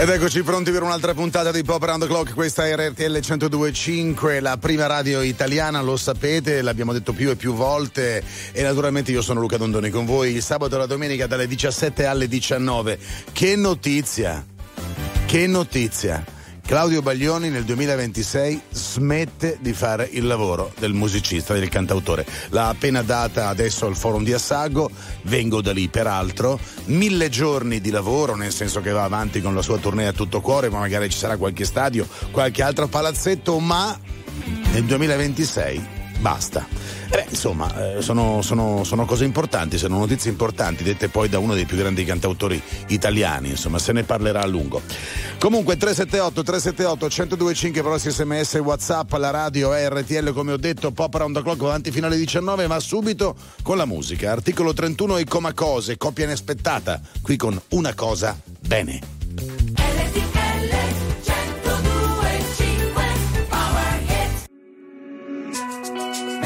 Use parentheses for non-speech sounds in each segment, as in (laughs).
Ed eccoci pronti per un'altra puntata di Pop Around the Clock, questa è RTL 102.5, la prima radio italiana, lo sapete, l'abbiamo detto più e più volte e naturalmente io sono Luca Dondoni con voi il sabato e la domenica dalle 17 alle 19. Che notizia! Che notizia! Claudio Baglioni nel 2026 smette di fare il lavoro del musicista, del cantautore. L'ha appena data adesso al forum di Assago, vengo da lì peraltro, mille giorni di lavoro, nel senso che va avanti con la sua tournée a tutto cuore, ma magari ci sarà qualche stadio, qualche altro palazzetto, ma nel 2026 basta. Eh beh, insomma, eh, sono, sono, sono, cose importanti, sono notizie importanti, dette poi da uno dei più grandi cantautori italiani, insomma, se ne parlerà a lungo. Comunque 378 378 1025 per vostri sms WhatsApp alla radio RTL come ho detto Pop Around the Clock avanti fino alle 19 ma subito con la musica articolo 31 e coma cose coppia inaspettata qui con una cosa bene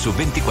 Su 24.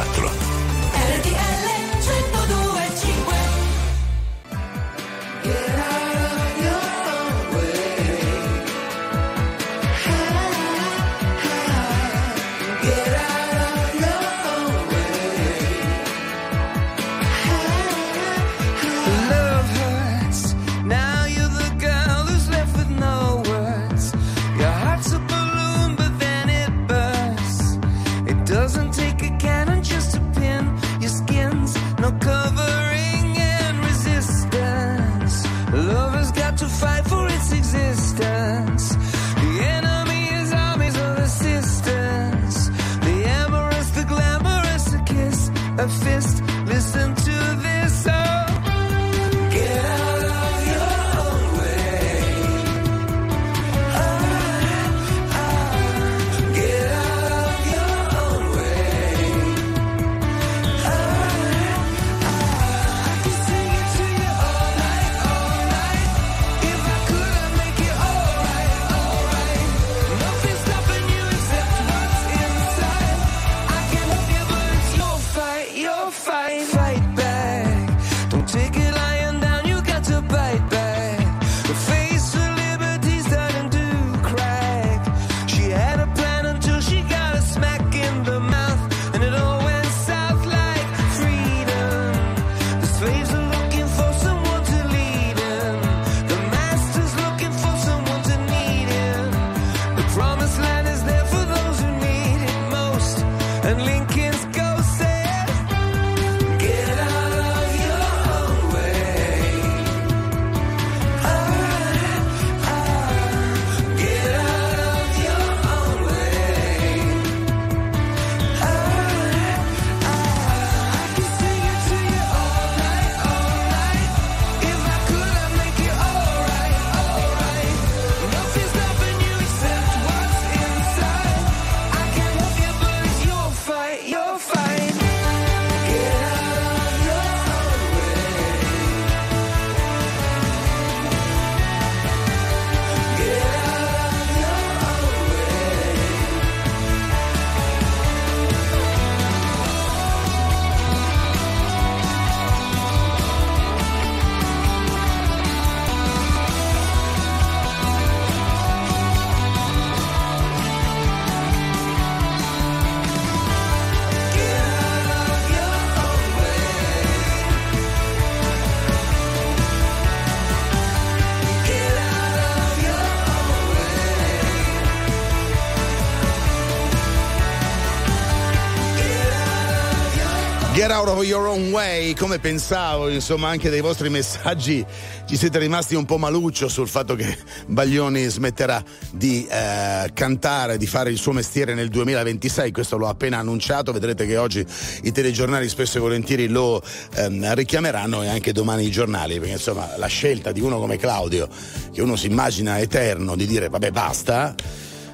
Out of your own way, come pensavo, insomma, anche dei vostri messaggi ci siete rimasti un po' maluccio sul fatto che Baglioni smetterà di eh, cantare, di fare il suo mestiere nel 2026. Questo l'ho appena annunciato. Vedrete che oggi i telegiornali spesso e volentieri lo ehm, richiameranno e anche domani i giornali, perché insomma la scelta di uno come Claudio, che uno si immagina eterno, di dire vabbè basta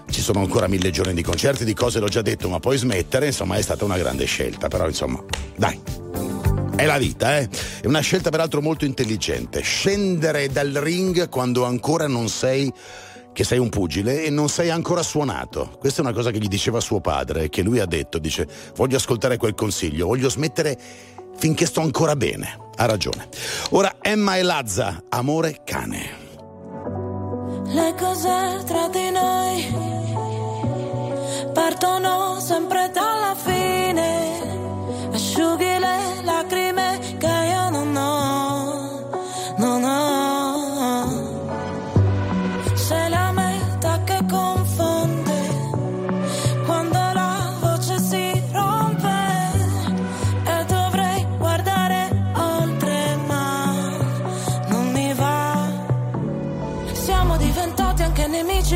ci sono ancora mille giorni di concerti, di cose l'ho già detto, ma poi smettere, insomma, è stata una grande scelta. Però, insomma, dai. È la vita, eh? È una scelta peraltro molto intelligente. Scendere dal ring quando ancora non sei che sei un pugile e non sei ancora suonato. Questa è una cosa che gli diceva suo padre, che lui ha detto, dice, voglio ascoltare quel consiglio, voglio smettere finché sto ancora bene. Ha ragione. Ora Emma e Lazza, amore cane. Le cose tra di noi partono sempre dalla fine,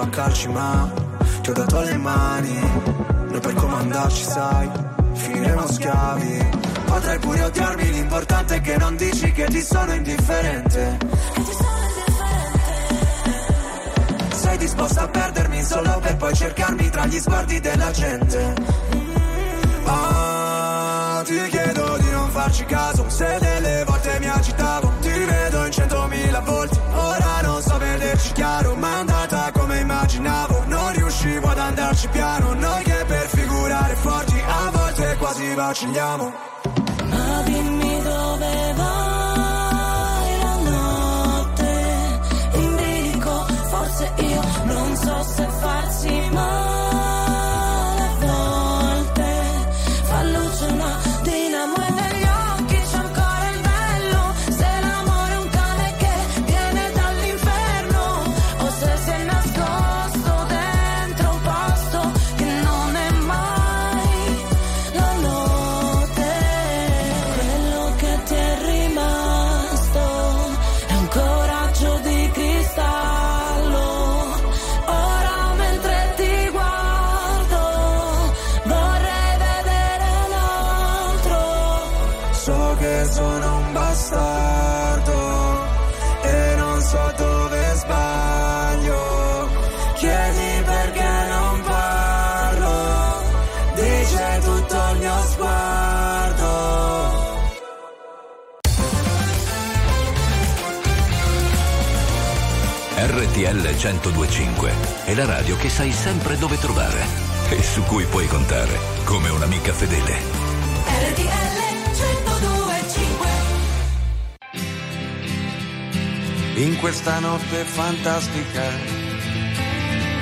A calci, ma ti ho dato le mani. Noi per comandarci, sai, finiremo schiavi. Potrai pure odiarmi, l'importante è che non dici che ti sono indifferente. Sei disposta a perdermi solo per poi cercarmi tra gli sguardi della gente. Ah, ti chiedo di non farci caso Se delle volte mi agitavo Ti rivedo in centomila volti Ora non so vederci chiaro quasi vacilliamo Ma dimmi dove vai 1025 è la radio che sai sempre dove trovare. E su cui puoi contare come un'amica fedele. RTL 1025 In questa notte fantastica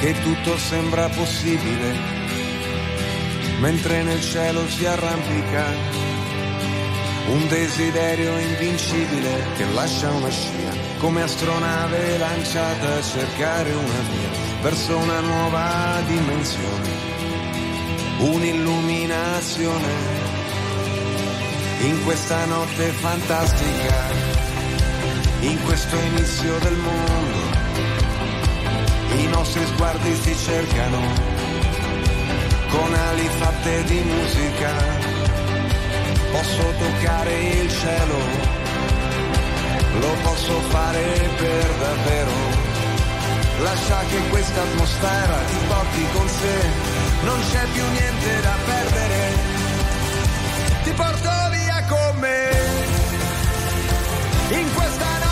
che tutto sembra possibile, mentre nel cielo si arrampica un desiderio invincibile che lascia una scia come astronave lanciata a cercare una via verso una nuova dimensione, un'illuminazione in questa notte fantastica, in questo inizio del mondo, i nostri sguardi si cercano con ali fatte di musica. Posso toccare il cielo, lo posso fare per davvero. Lascia che questa atmosfera ti porti con sé, non c'è più niente da perdere. Ti porto via con me, in questa notte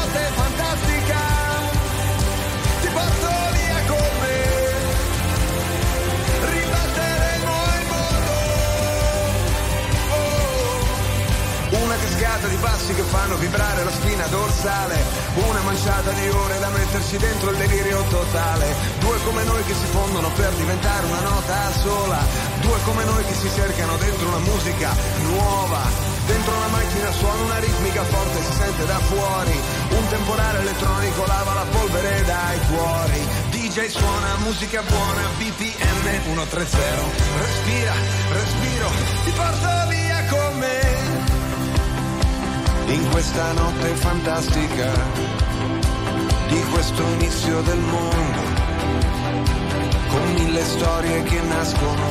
Cascata di passi che fanno vibrare la spina dorsale, una manciata di ore da metterci dentro il delirio totale, due come noi che si fondono per diventare una nota sola, due come noi che si cercano dentro una musica nuova. Dentro una macchina suona una ritmica forte, si sente da fuori. Un temporale elettronico lava la polvere dai cuori. DJ suona musica buona, BPM 130. Respira, respiro, ti porto via con me. In questa notte fantastica di questo inizio del mondo, con mille storie che nascono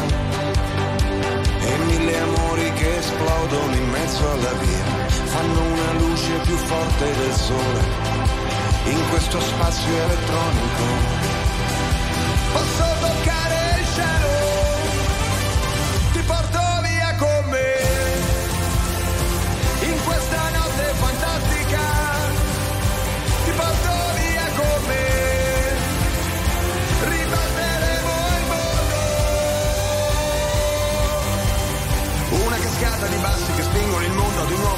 e mille amori che esplodono in mezzo alla via, fanno una luce più forte del sole in questo spazio elettronico. Posso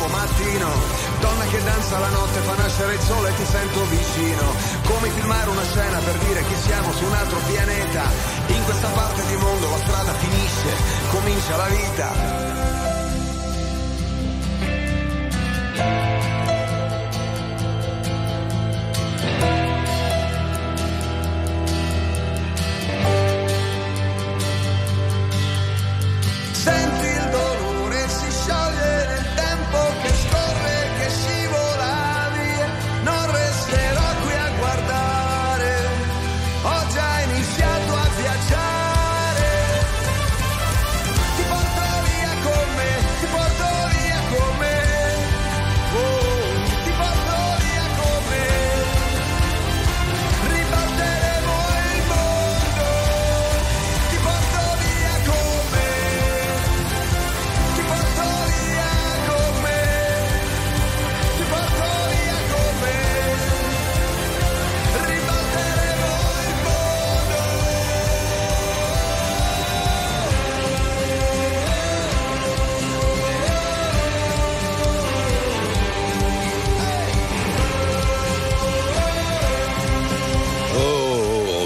mattino. Donna che danza la notte, fa nascere il sole e ti sento vicino. Come filmare una scena per dire che siamo su un altro pianeta. In questa parte di mondo la strada finisce, comincia la vita.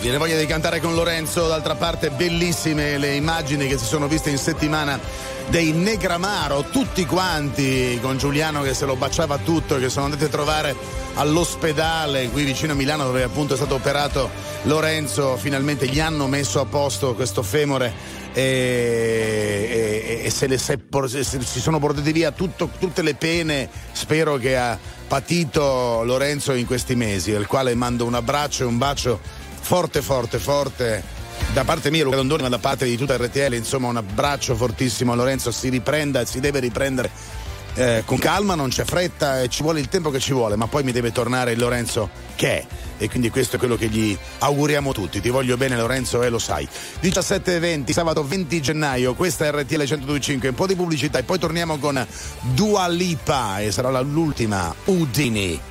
Viene voglia di cantare con Lorenzo, d'altra parte bellissime le immagini che si sono viste in settimana dei Negramaro, tutti quanti con Giuliano che se lo baciava tutto, che sono andati a trovare all'ospedale qui vicino a Milano dove appunto è stato operato Lorenzo, finalmente gli hanno messo a posto questo femore e, e- e se, se se si sono portati via tutto- tutte le pene, spero che ha patito Lorenzo in questi mesi, al quale mando un abbraccio e un bacio forte, forte, forte. Da parte mia, Luca Dondoni, ma da parte di tutta RTL, insomma, un abbraccio fortissimo a Lorenzo. Si riprenda, si deve riprendere eh, con calma, non c'è fretta e ci vuole il tempo che ci vuole, ma poi mi deve tornare il Lorenzo che è. E quindi questo è quello che gli auguriamo tutti. Ti voglio bene, Lorenzo, e lo sai. 17 e 20, sabato 20 gennaio, questa è RTL 1025, un po' di pubblicità e poi torniamo con Dua Lipa e sarà l'ultima Udini.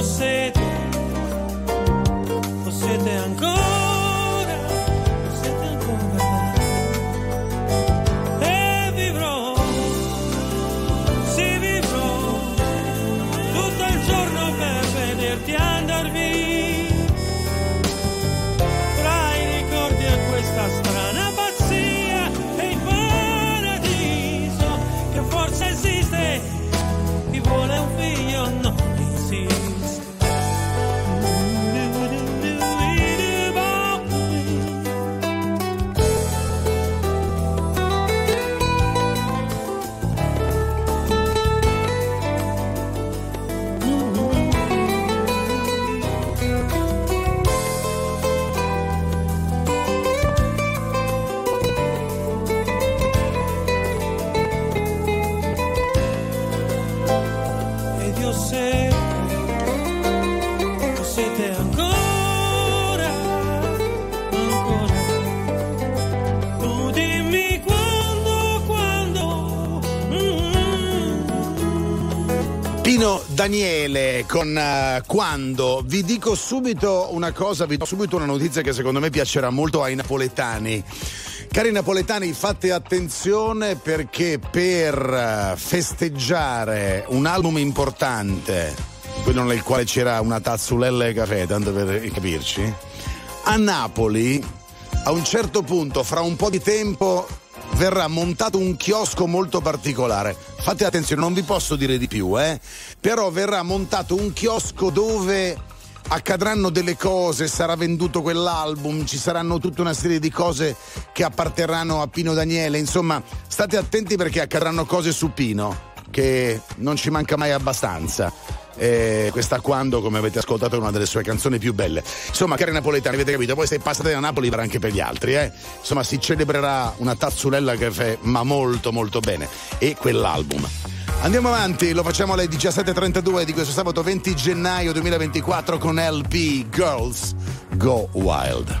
Ed Daniele con eh, Quando. Vi dico subito una cosa, vi do subito una notizia che secondo me piacerà molto ai napoletani. Cari napoletani, fate attenzione perché per eh, festeggiare un album importante, quello nel quale c'era una tazzulella e caffè, tanto per capirci, a Napoli a un certo punto, fra un po' di tempo, verrà montato un chiosco molto particolare. Fate attenzione, non vi posso dire di più, eh? Però verrà montato un chiosco dove accadranno delle cose, sarà venduto quell'album, ci saranno tutta una serie di cose che apparterranno a Pino Daniele. Insomma, state attenti perché accadranno cose su Pino che non ci manca mai abbastanza. Eh, questa quando, come avete ascoltato, è una delle sue canzoni più belle. Insomma, cari napoletani, avete capito? Poi se passate da Napoli varrà anche per gli altri, eh? Insomma, si celebrerà una tazzulella che fa ma molto molto bene. E quell'album. Andiamo avanti, lo facciamo alle 17.32 di questo sabato 20 gennaio 2024 con LP Girls Go Wild.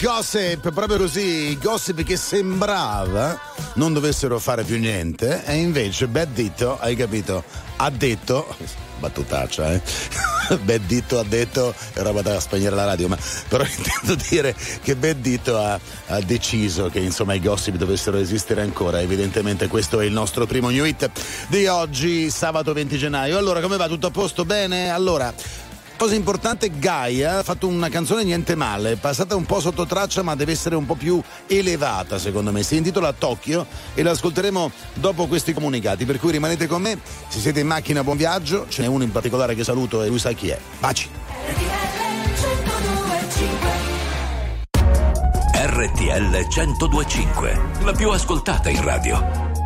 gossip, proprio così, gossip che sembrava non dovessero fare più niente e invece Bad Ditto, hai capito, ha detto, battutaccia eh, (laughs) Bad Ditto ha detto, è roba da spegnere la radio, ma però (laughs) intendo dire che Bad Ditto ha, ha deciso che insomma i gossip dovessero esistere ancora, evidentemente questo è il nostro primo new hit di oggi, sabato 20 gennaio. Allora come va? Tutto a posto? Bene? Allora... Cosa importante, Gaia ha fatto una canzone niente male, passata un po' sotto traccia ma deve essere un po' più elevata secondo me. Si intitola Tokyo e l'ascolteremo dopo questi comunicati, per cui rimanete con me. Se siete in macchina, buon viaggio. Ce n'è uno in particolare che saluto e lui sa chi è. Baci. RTL 1025, la più ascoltata in radio.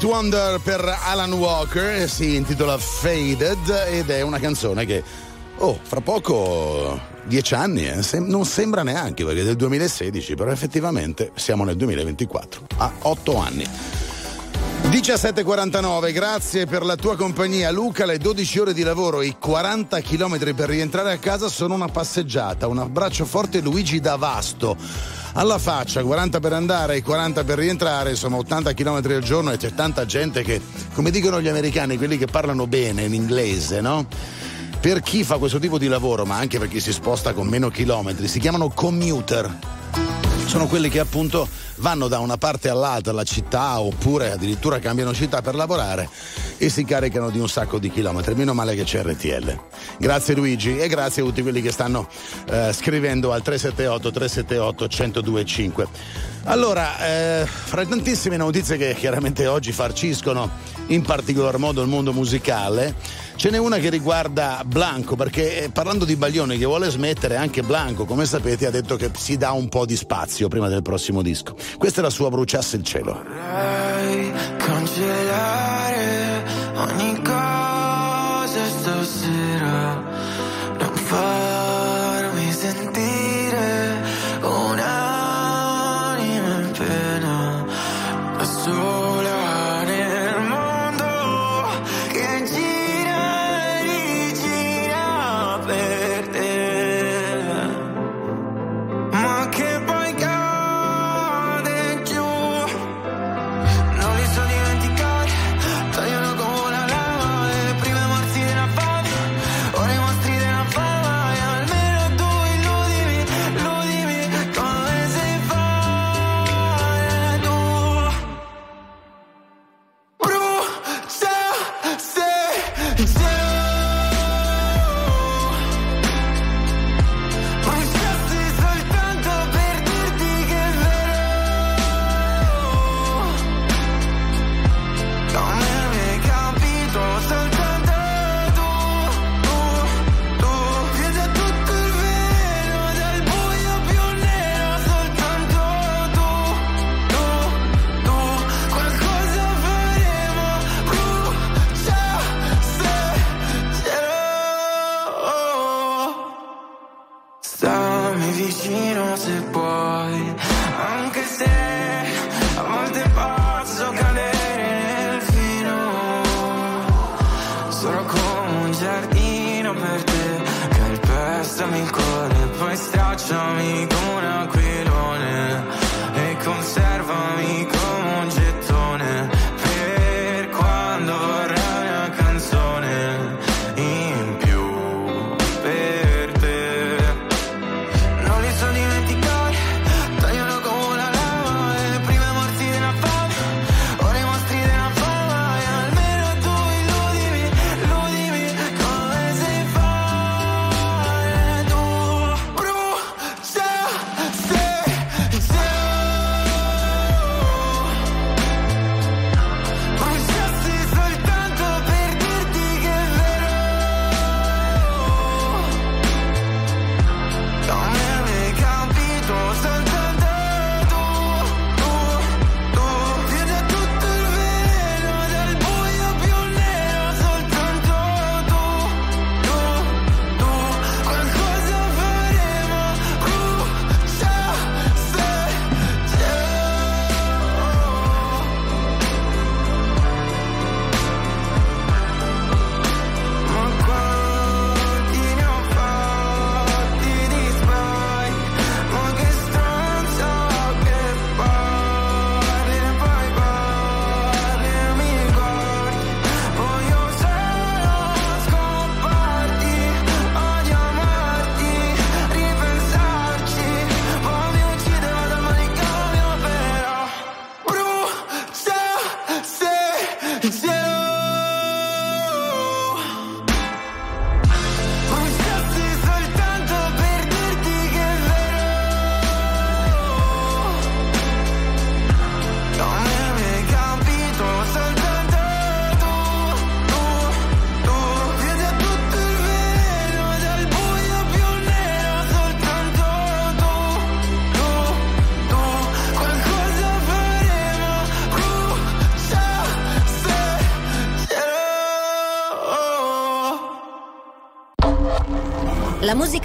It Wonder per Alan Walker si intitola Faded ed è una canzone che, oh, fra poco dieci anni, eh, sem- non sembra neanche perché è del 2016, però effettivamente siamo nel 2024, a otto anni. 17.49, grazie per la tua compagnia. Luca, le 12 ore di lavoro, i 40 km per rientrare a casa sono una passeggiata. Un abbraccio forte Luigi da Vasto. Alla faccia, 40 per andare e 40 per rientrare, insomma 80 km al giorno e c'è tanta gente che, come dicono gli americani, quelli che parlano bene in inglese, no? Per chi fa questo tipo di lavoro, ma anche per chi si sposta con meno chilometri, si chiamano commuter. Sono quelli che appunto vanno da una parte all'altra della città oppure addirittura cambiano città per lavorare e si caricano di un sacco di chilometri. Meno male che c'è RTL. Grazie Luigi e grazie a tutti quelli che stanno eh, scrivendo al 378 378 1025. Allora, eh, fra tantissime notizie che chiaramente oggi farciscono in particolar modo il mondo musicale, ce n'è una che riguarda Blanco, perché eh, parlando di Baglioni che vuole smettere, anche Blanco, come sapete, ha detto che si dà un po' di spazio prima del prossimo disco. Questa è la sua Bruciasse il cielo. Vorrei cancellare ogni cosa stasera, non farmi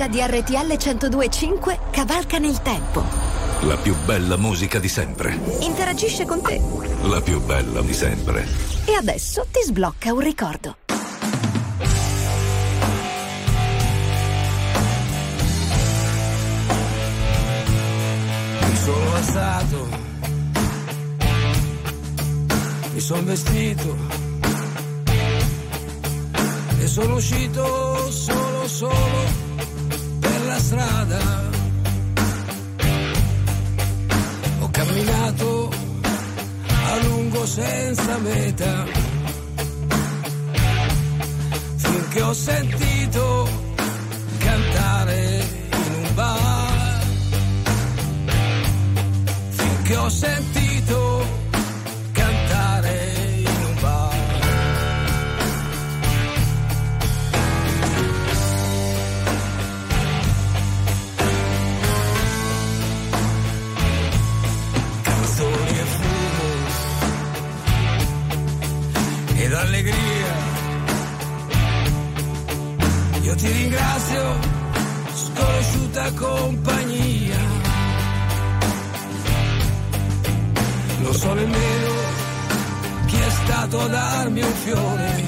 musica di RTL 1025 cavalca nel tempo. La più bella musica di sempre. Interagisce con te. La più bella di sempre. E adesso ti sblocca un ricordo. Mi sono alzato, mi sono vestito e sono uscito solo, solo strada. Ho camminato a lungo senza meta finché ho sentito cantare in un bar finché ho sentito ti ringrazio, sconosciuta compagnia. Non so nemmeno chi è stato a darmi un fiore,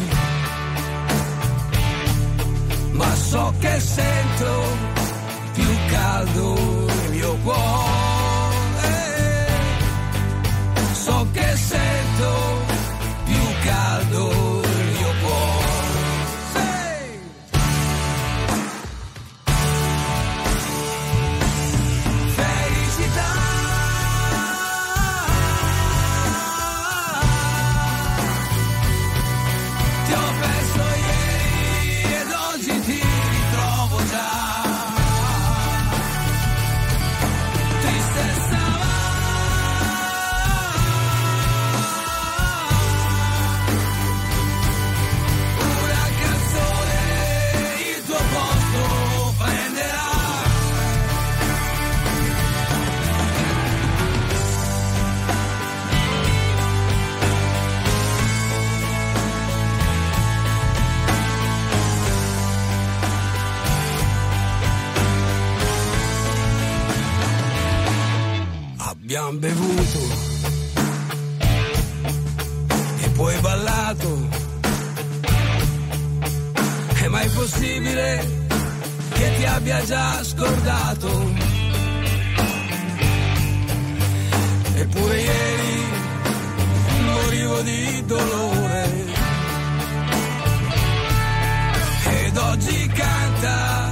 ma so che sento più caldo il mio cuore. So che sento più caldo È mai possibile che ti abbia già scordato? Eppure ieri morivo di dolore. Ed oggi canta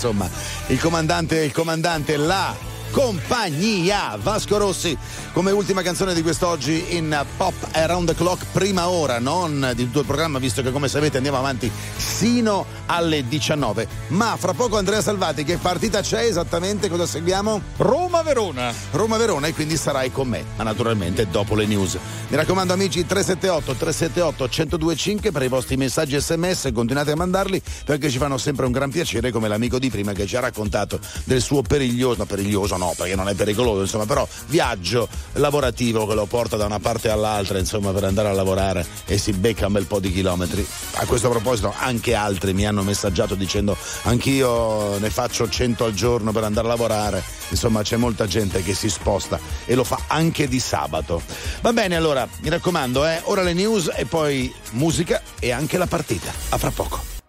insomma, il comandante, il comandante là compagnia. Vasco Rossi come ultima canzone di quest'oggi in Pop Around the Clock, prima ora, non di tutto il programma, visto che come sapete andiamo avanti sino alle 19. Ma fra poco Andrea Salvati, che partita c'è esattamente? Cosa seguiamo? Roma-Verona. Roma-Verona e quindi sarai con me, ma naturalmente dopo le news. Mi raccomando amici 378 378 1025 per i vostri messaggi sms, continuate a mandarli perché ci fanno sempre un gran piacere come l'amico di prima che ci ha raccontato del suo periglioso, no periglioso no perché non è pericoloso insomma però viaggio lavorativo che lo porta da una parte all'altra insomma per andare a lavorare e si becca un bel po' di chilometri. A questo proposito anche altri mi hanno messaggiato dicendo anch'io ne faccio 100 al giorno per andare a lavorare, insomma c'è molta gente che si sposta e lo fa anche di sabato. Va bene allora, mi raccomando, eh, ora le news e poi musica e anche la partita. A fra poco.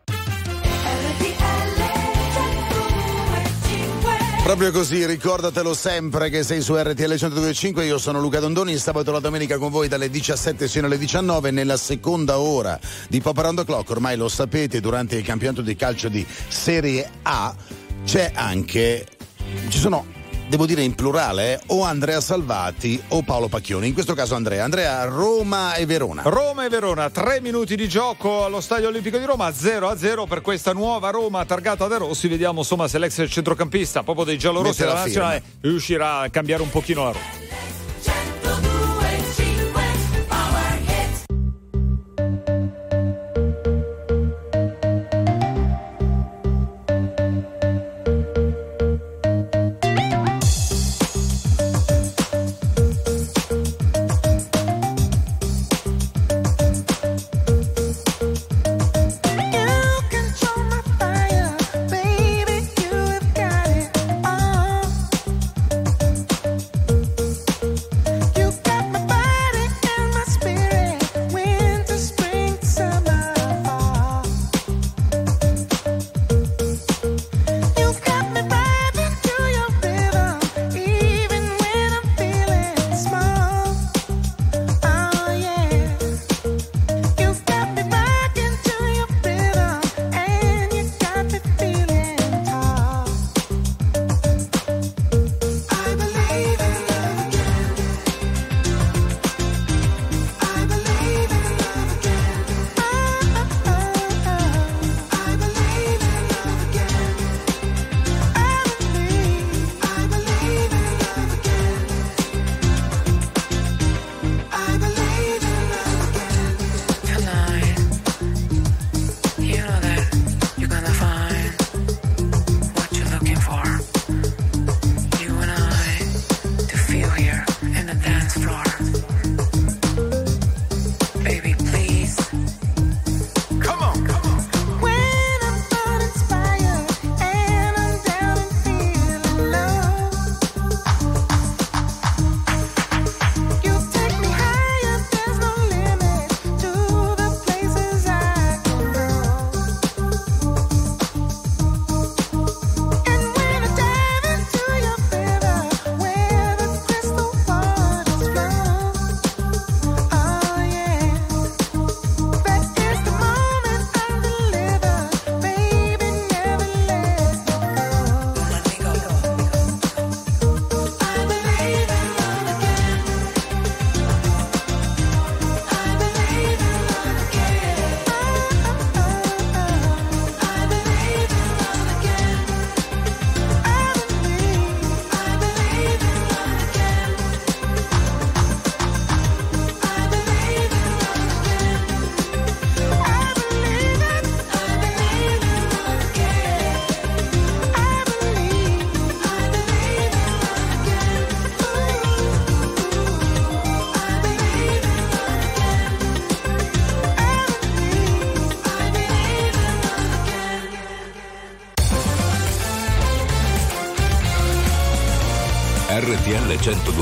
Proprio così, ricordatelo sempre che sei su RTL 1025, io sono Luca Dondoni, sabato e la domenica con voi dalle 17 fino alle 19 nella seconda ora di Pop Around Clock, ormai lo sapete, durante il campionato di calcio di Serie A c'è anche, ci sono devo dire in plurale, eh, o Andrea Salvati o Paolo Pacchioni. In questo caso Andrea. Andrea, Roma e Verona. Roma e Verona, tre minuti di gioco allo Stadio Olimpico di Roma, 0 a 0 per questa nuova Roma targata da Rossi. Vediamo insomma se l'ex centrocampista, proprio dei giallorossi della nazionale, riuscirà a cambiare un pochino la Roma.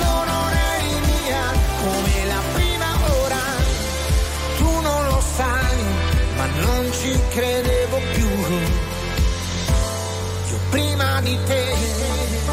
Non eri mia come la prima ora, tu non lo sai, ma non ci credevo più. Io prima di te, prima di te,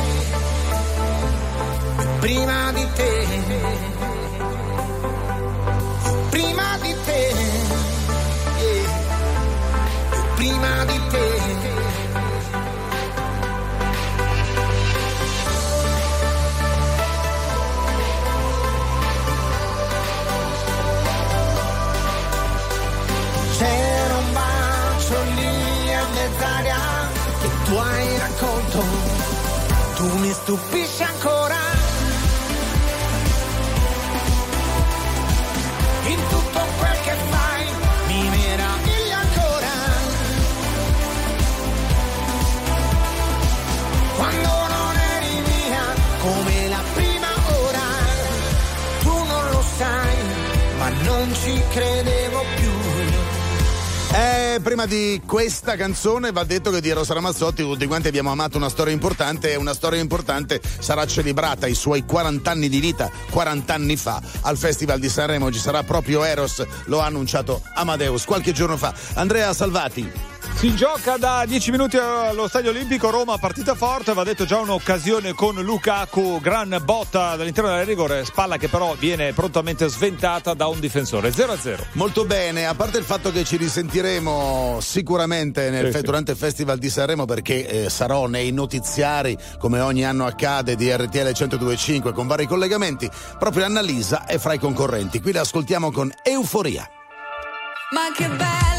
Tu mi stupisci ancora. In tutto quel che fai mi meraviglia ancora. Quando non eri mia come la prima ora, tu non lo sai, ma non ci credevo più. Eh, prima di questa canzone va detto che di Eros Ramazzotti tutti quanti abbiamo amato una storia importante e una storia importante sarà celebrata ai suoi 40 anni di vita, 40 anni fa, al Festival di Sanremo. Ci sarà proprio Eros, lo ha annunciato Amadeus qualche giorno fa. Andrea Salvati. Si gioca da 10 minuti allo Stadio Olimpico, Roma partita forte, va detto già un'occasione con Lukaku, gran botta dall'interno della rigore, spalla che però viene prontamente sventata da un difensore, 0-0. Molto bene, a parte il fatto che ci risentiremo sicuramente nel Sì, fe- sì. durante il Festival di Sanremo perché eh, sarò nei notiziari, come ogni anno accade, di RTL 1025 con vari collegamenti, proprio Annalisa è fra i concorrenti. Qui la ascoltiamo con Euforia. Ma che bella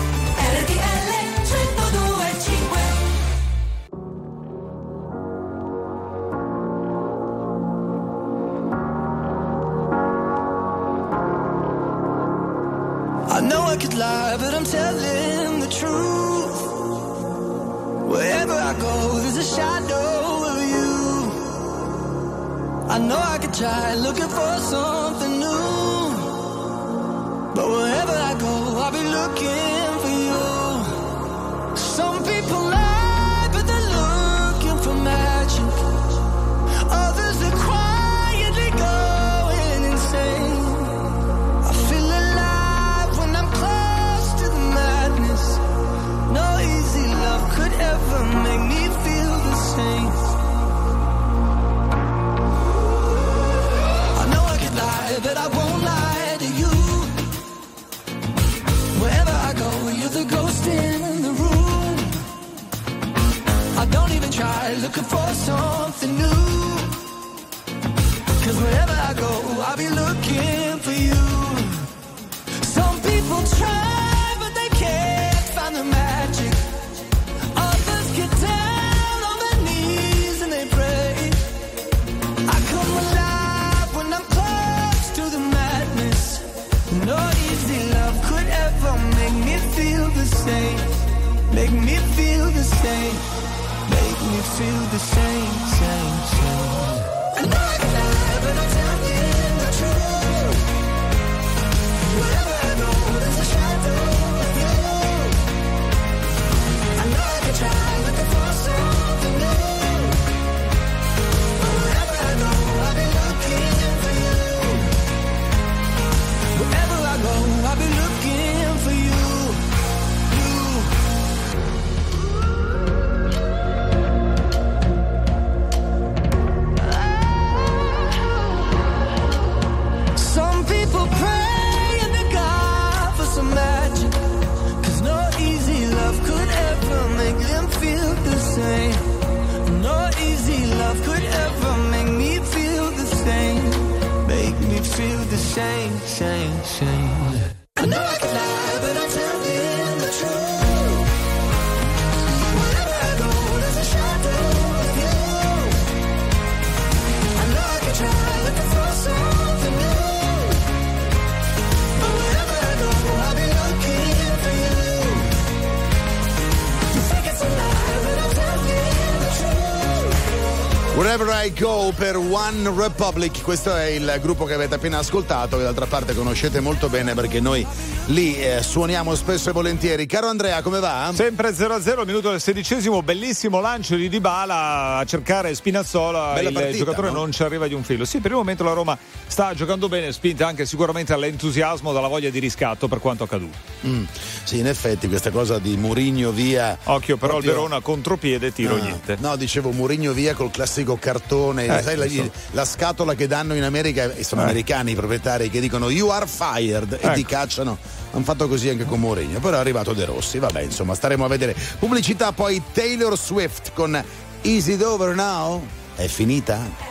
I Go per One Republic, questo è il gruppo che avete appena ascoltato, che d'altra parte conoscete molto bene perché noi lì eh, suoniamo spesso e volentieri. Caro Andrea, come va? Sempre 0-0, minuto del sedicesimo, bellissimo lancio di Dybala a cercare Spinazzola, Bella il partita, giocatore no? non ci arriva di un filo. Sì, per il momento la Roma sta giocando bene, spinta anche sicuramente all'entusiasmo, dalla voglia di riscatto per quanto accaduto. Mm, sì, in effetti questa cosa di Murigno via. Occhio però Proprio- il Verona contropiede, tiro Ah, niente. No, dicevo Murigno via col classico cartone, Eh, sai la, la scatola che danno in America e sono Eh. americani i proprietari che dicono you are fired e Ecco. ti cacciano. Hanno fatto così anche con Mourinho, però è arrivato De Rossi, vabbè, insomma, staremo a vedere. Pubblicità poi Taylor Swift con Is it over now? È finita?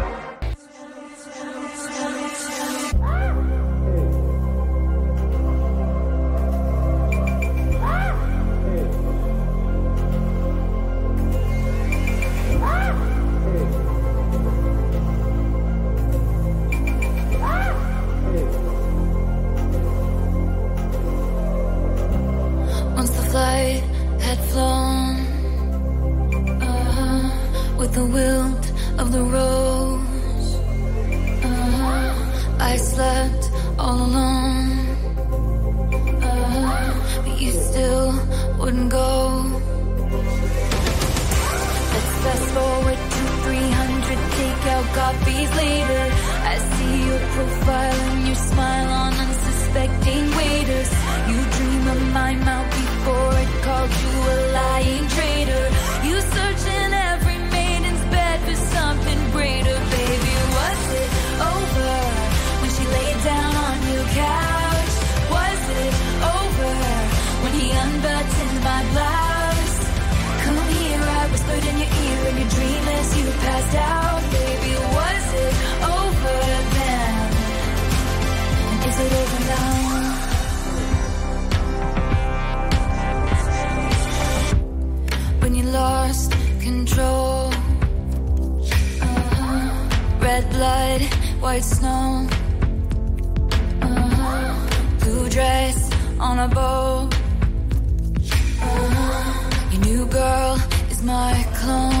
Slept all alone. Uh, but you still wouldn't go. Let's fast forward to 300 takeout coffees later. I see your profile and your smile on unsuspecting waiters. You dream of my mouth before it called you a lying traitor. You search baby, was it over then? Is it over now? When you lost control, uh-huh. red blood, white snow, uh-huh. blue dress on a boat. Uh-huh. Your new girl is my clone.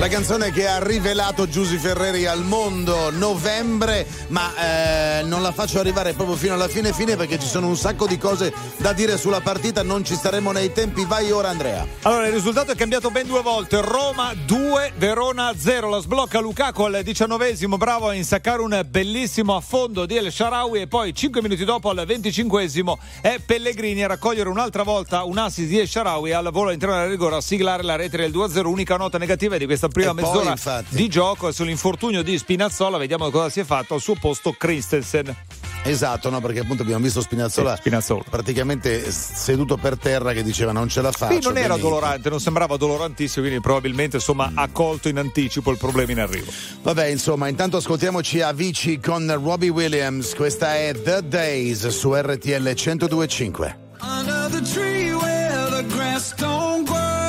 La canzone che ha rivelato Giusy Ferreri al mondo novembre, ma eh, non la faccio arrivare proprio fino alla fine fine perché ci sono un sacco di cose da dire sulla partita, non ci staremo nei tempi. Vai ora Andrea. Allora, il risultato è cambiato ben due volte. Roma 2, Verona 0. La sblocca Lukaku al diciannovesimo, bravo a insaccare un bellissimo affondo di El Sharawi e poi cinque minuti dopo al venticinquesimo è Pellegrini a raccogliere un'altra volta un assist di El Sharawi al volo all'interno della rigore a siglare la rete del 2-0. Unica nota negativa di questa prima E poi, mezz'ora infatti. di gioco è sull'infortunio di Spinazzola. Vediamo cosa si è fatto al suo posto Christensen. Esatto, no, perché appunto abbiamo visto Spinazzola, praticamente seduto per terra che diceva non ce la faccio. Qui non era quindi- dolorante, non sembrava dolorantissimo, quindi probabilmente insomma ha colto in anticipo il problema in arrivo. Vabbè, insomma, intanto ascoltiamoci Avicii con Robbie Williams. Questa è The Days su RTL 1025. Under the tree where the grass don't grow.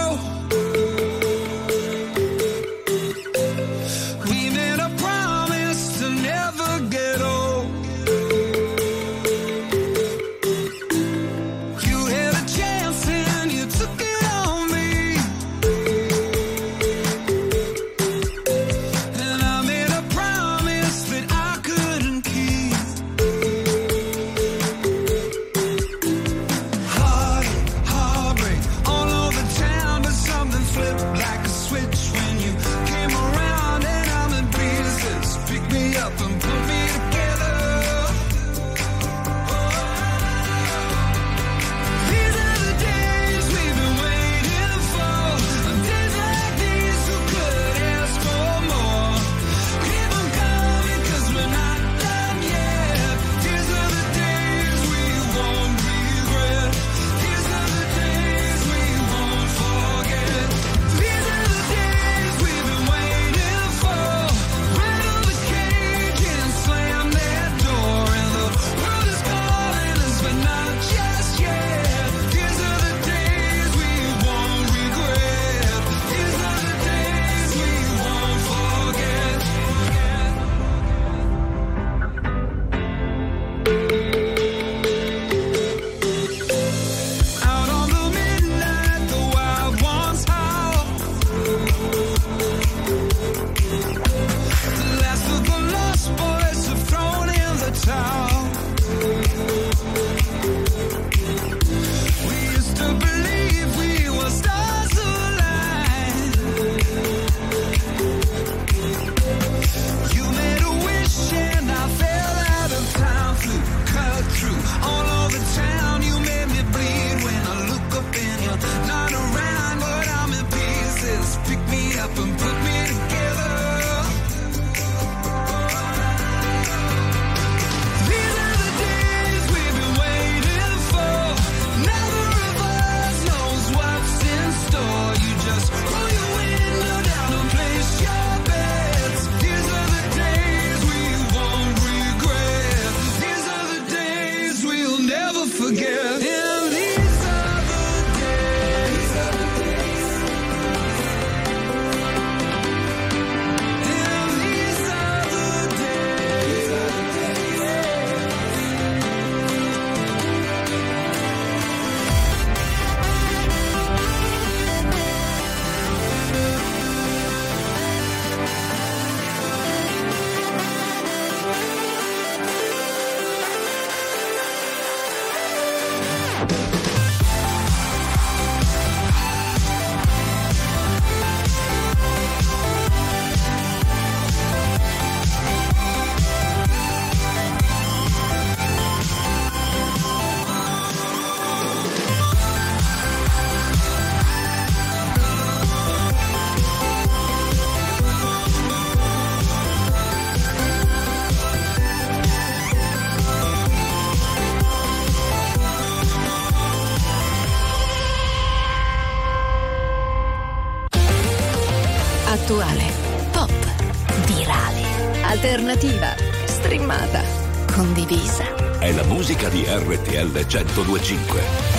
RTL 1025.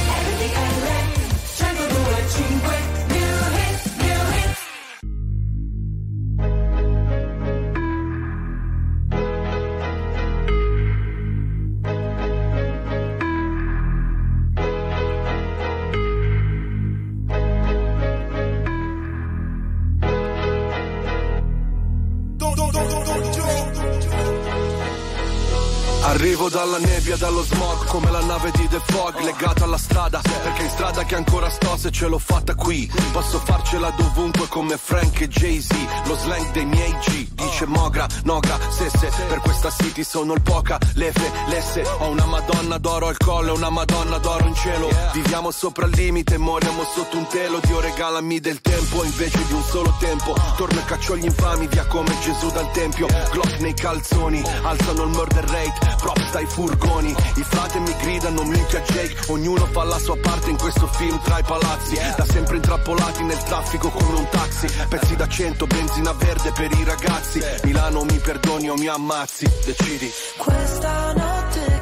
Sono il poca, lefe, lesse, ho una madonna d'oro al collo una madonna d'oro in cielo. Viviamo sopra il limite, moriamo sotto un telo, Dio regalami del tempo invece di un solo tempo. Torno e caccio gli infami via come Gesù dal tempio, Glock nei calzoni, alzano il murder rate, props dai furgoni, i frate mi gridano minchia Jake, ognuno fa la sua parte in questo film tra i palazzi, da sempre intrappolati nel traffico come un taxi, pezzi da cento, benzina verde per i ragazzi, Milano mi perdoni o mi ammazzi, decidi. Questa notte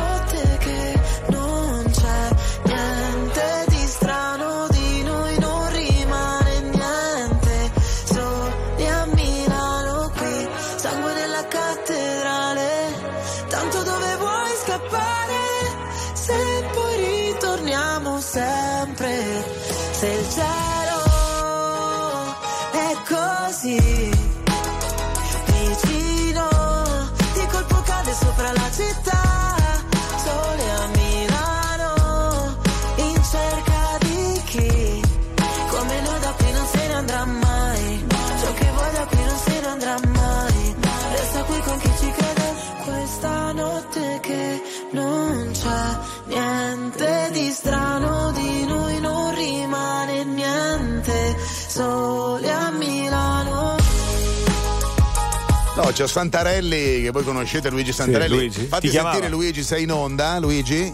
No, c'è Santarelli, che voi conoscete, Luigi Santarelli. Luigi. Fatti Ti chiamava. sentire Luigi, sei in onda, Luigi?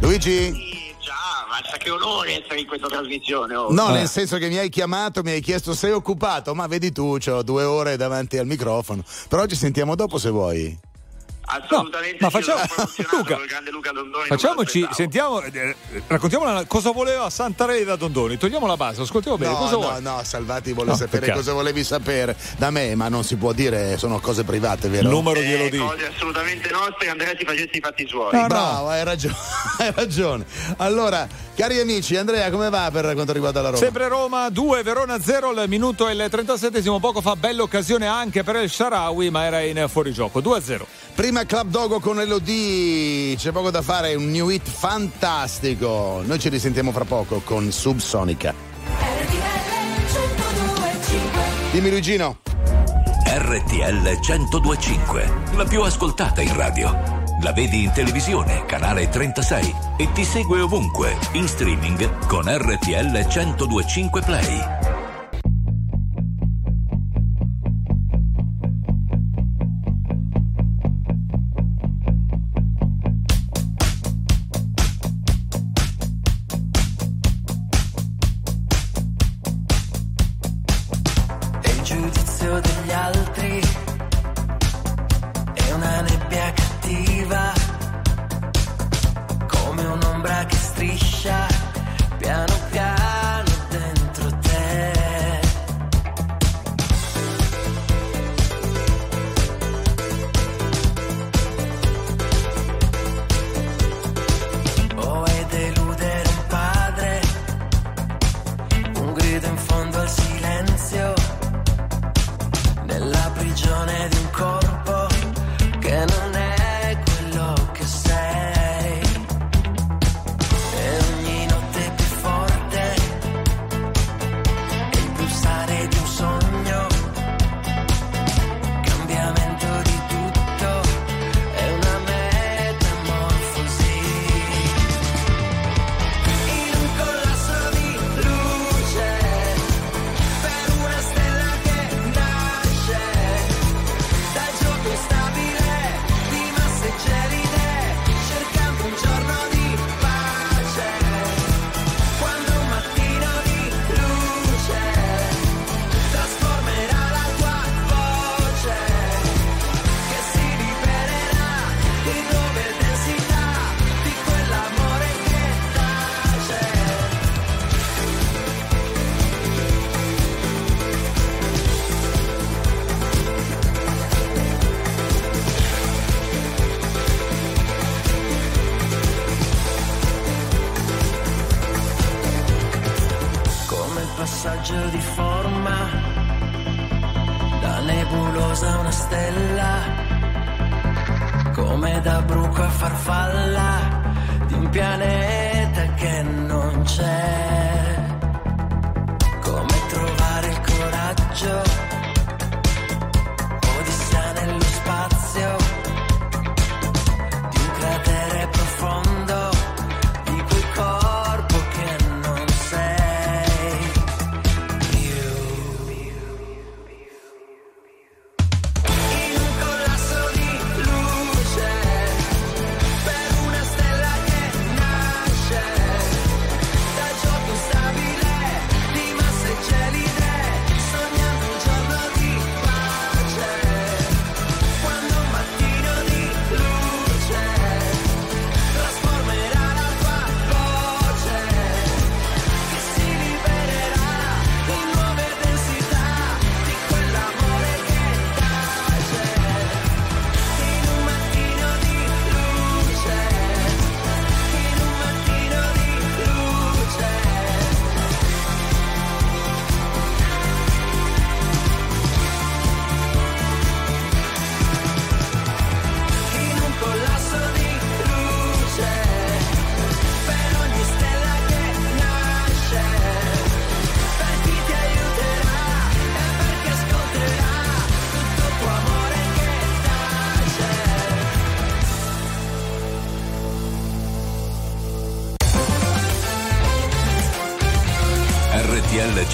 Luigi? Mazza che onore essere in questa trasmissione. oh. No, nel senso che mi hai chiamato, mi hai chiesto sei occupato, ma vedi tu, ho due ore davanti al microfono. Però ci sentiamo dopo se vuoi. Assolutamente ma sì, facciamo- (laughs) Luca, Luca Dondoni. Facciamoci, sentiamo, eh, raccontiamo cosa voleva Santarelli da Dondoni. Togliamo la base, ascoltiamo bene. No, cosa no, no, Salvati vuole No, sapere peccato. cosa volevi sapere da me, ma non si può dire, sono cose private, vero? Numero Eh, dico. cose assolutamente nostre, Andrea si facesse i fatti suoi. Bravo, (laughs) hai ragione, (laughs) hai ragione. Allora, cari amici, Andrea, come va per quanto riguarda la Roma? Sempre Roma 2, Verona 0, il minuto è il 37 poco fa bella occasione anche per il Sharawi, ma era in fuorigioco. 2-0. Prima Club Dogo con Elodie, c'è poco da fare, un new hit fantastico. Noi ci risentiamo fra poco con Subsonica. Dimmi Luigino. RTL 1025, la più ascoltata in radio. La vedi in televisione, canale 36 e ti segue ovunque, in streaming con RTL 1025 Play.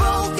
broken.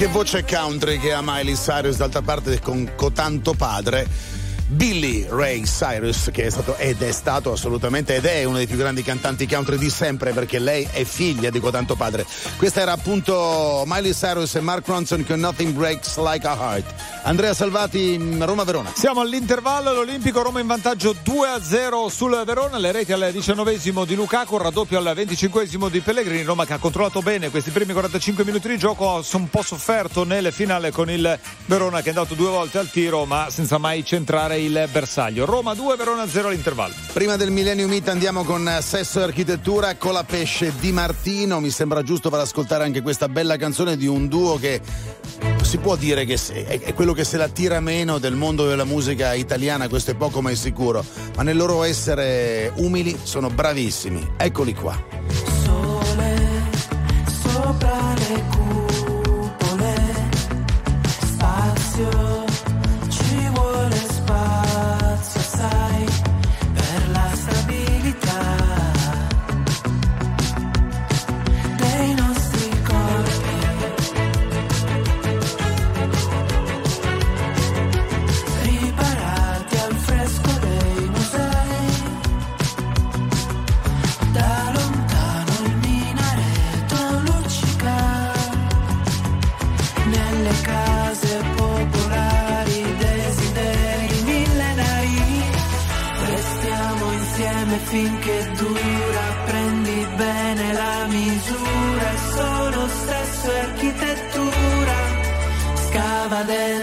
Che voce country che ha Miley Cyrus d'altra parte con cotanto padre. Billy Ray Cyrus, che è stato ed è stato assolutamente ed è uno dei più grandi cantanti country di sempre perché lei è figlia di cotanto padre. Questa era appunto Miley Cyrus e Mark Ronson con Nothing Breaks Like a Heart. Andrea Salvati, Roma Verona. Siamo all'intervallo, l'Olimpico Roma in vantaggio 2-0 sul Verona, le reti al diciannovesimo di Lukaku, raddoppio al venticinquesimo di Pellegrini, Roma che ha controllato bene questi primi 45 minuti di gioco, un po' sofferto nel finale con il Verona che è andato due volte al tiro ma senza mai centrare il bersaglio. Roma 2, Verona 0 all'intervallo. Prima del Millennium Meet andiamo con Sesso e Architettura con la pesce di Martino. Mi sembra giusto far ascoltare anche questa bella canzone di un duo che si può dire che è quello che se la tira meno del mondo della musica italiana, questo è poco ma è sicuro. Ma nel loro essere umili sono bravissimi. Eccoli qua. Sole sopra le cupole, spazio, case popolari, desideri millenari. Restiamo insieme finché dura, prendi bene la misura, è solo stesso architettura. Scava dentro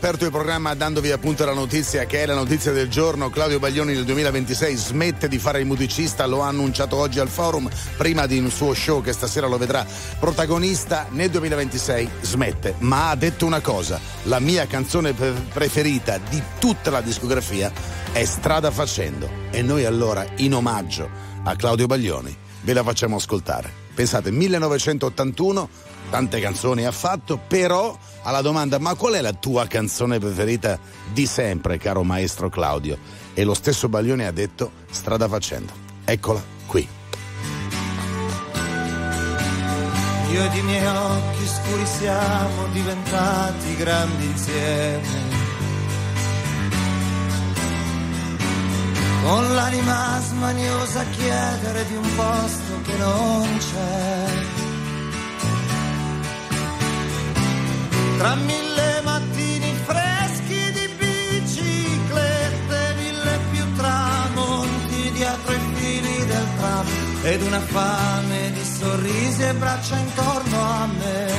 aperto il programma dandovi appunto la notizia che è la notizia del giorno. Claudio Baglioni nel 2026 smette di fare il musicista, lo ha annunciato oggi al forum, prima di un suo show che stasera lo vedrà protagonista. Nel 2026 smette, ma ha detto una cosa, la mia canzone pre- preferita di tutta la discografia è Strada Facendo. E noi allora, in omaggio a Claudio Baglioni, ve la facciamo ascoltare. Pensate, 1981, tante canzoni ha fatto, però alla domanda ma qual è la tua canzone preferita di sempre, caro maestro Claudio? E lo stesso Baglioni ha detto Strada Facendo. Eccola qui. Io ed i miei occhi scuri siamo diventati grandi insieme. Con l'anima smaniosa a chiedere di un posto che non c'è. Tra mille mattini freschi di biciclette, mille più tramonti dietro i fili del tram ed una fame di sorrisi e braccia intorno a me.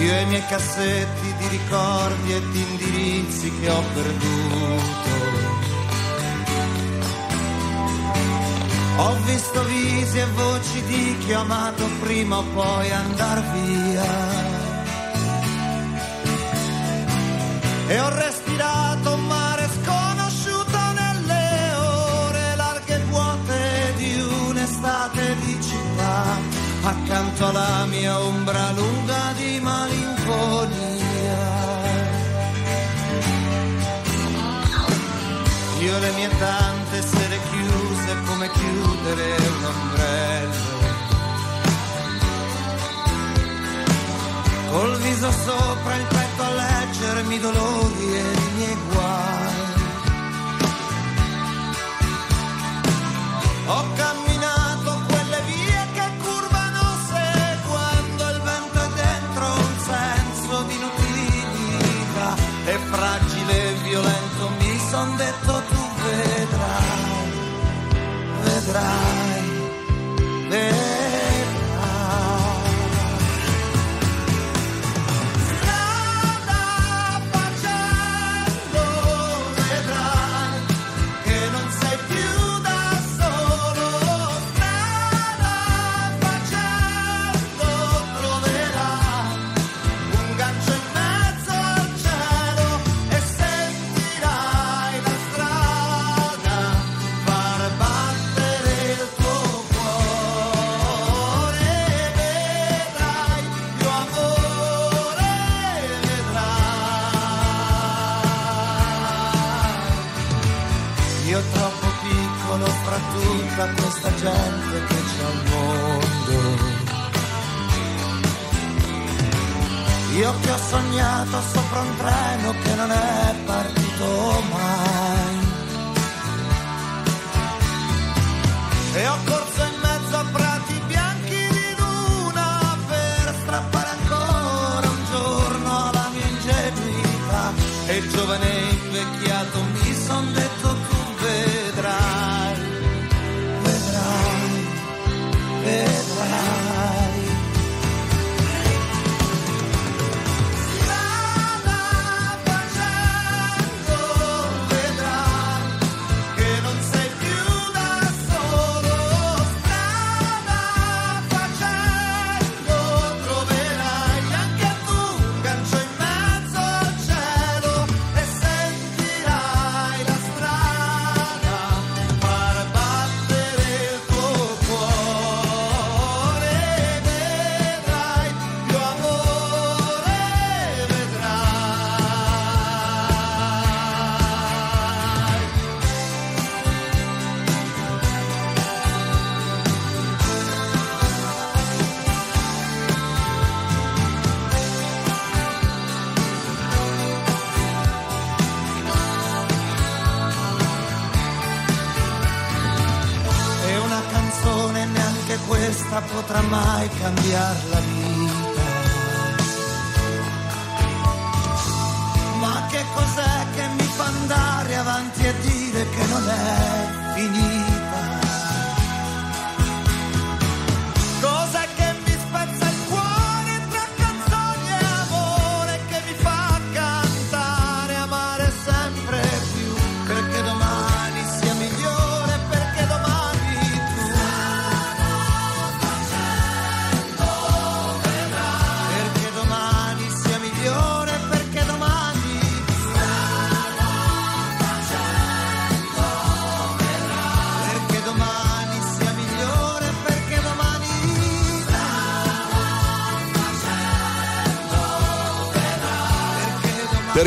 Io e i miei cassetti di ricordi e di indirizzi che ho perduto. Ho visto visi e voci di chi ho amato prima o poi andar via. E ho respirato un mare sconosciuto nelle ore larghe e vuote di un'estate di città, accanto alla mia ombra lunga di malinconia. Io le mie tante sere chiuse come chiudere un ombrello. Col viso sopra il petto a leggermi i dolori e i miei guai. Ho camminato quelle vie che curvano seguendo il vento e dentro un senso di inutilità e fragile e violento mi son detto that tutta questa gente che c'è al mondo. Io che ho sognato sopra un treno che non è partito mai.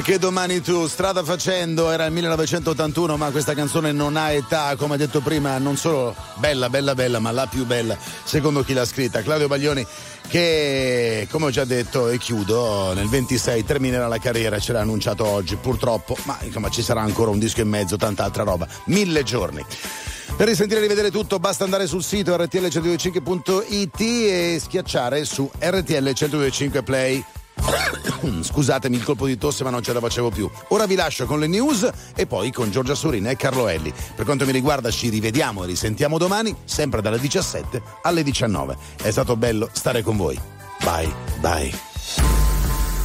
Perché domani tu, strada facendo, era il 1981, ma questa canzone non ha età, come detto prima, non solo bella, bella, bella, ma la più bella, secondo chi l'ha scritta, Claudio Baglioni, che come ho già detto e chiudo, nel 26 terminerà la carriera, ce l'ha annunciato oggi, purtroppo, ma insomma ci sarà ancora un disco e mezzo, tanta altra roba, mille giorni. Per risentire e rivedere tutto basta andare sul sito rtl125.it e schiacciare su RTL125 Play. (coughs) Scusatemi il colpo di tosse ma non ce la facevo più. Ora vi lascio con le news e poi con Giorgia Surina e Carlo Elli. Per quanto mi riguarda ci rivediamo e risentiamo domani, sempre dalle 17 alle 19. È stato bello stare con voi. Bye, bye.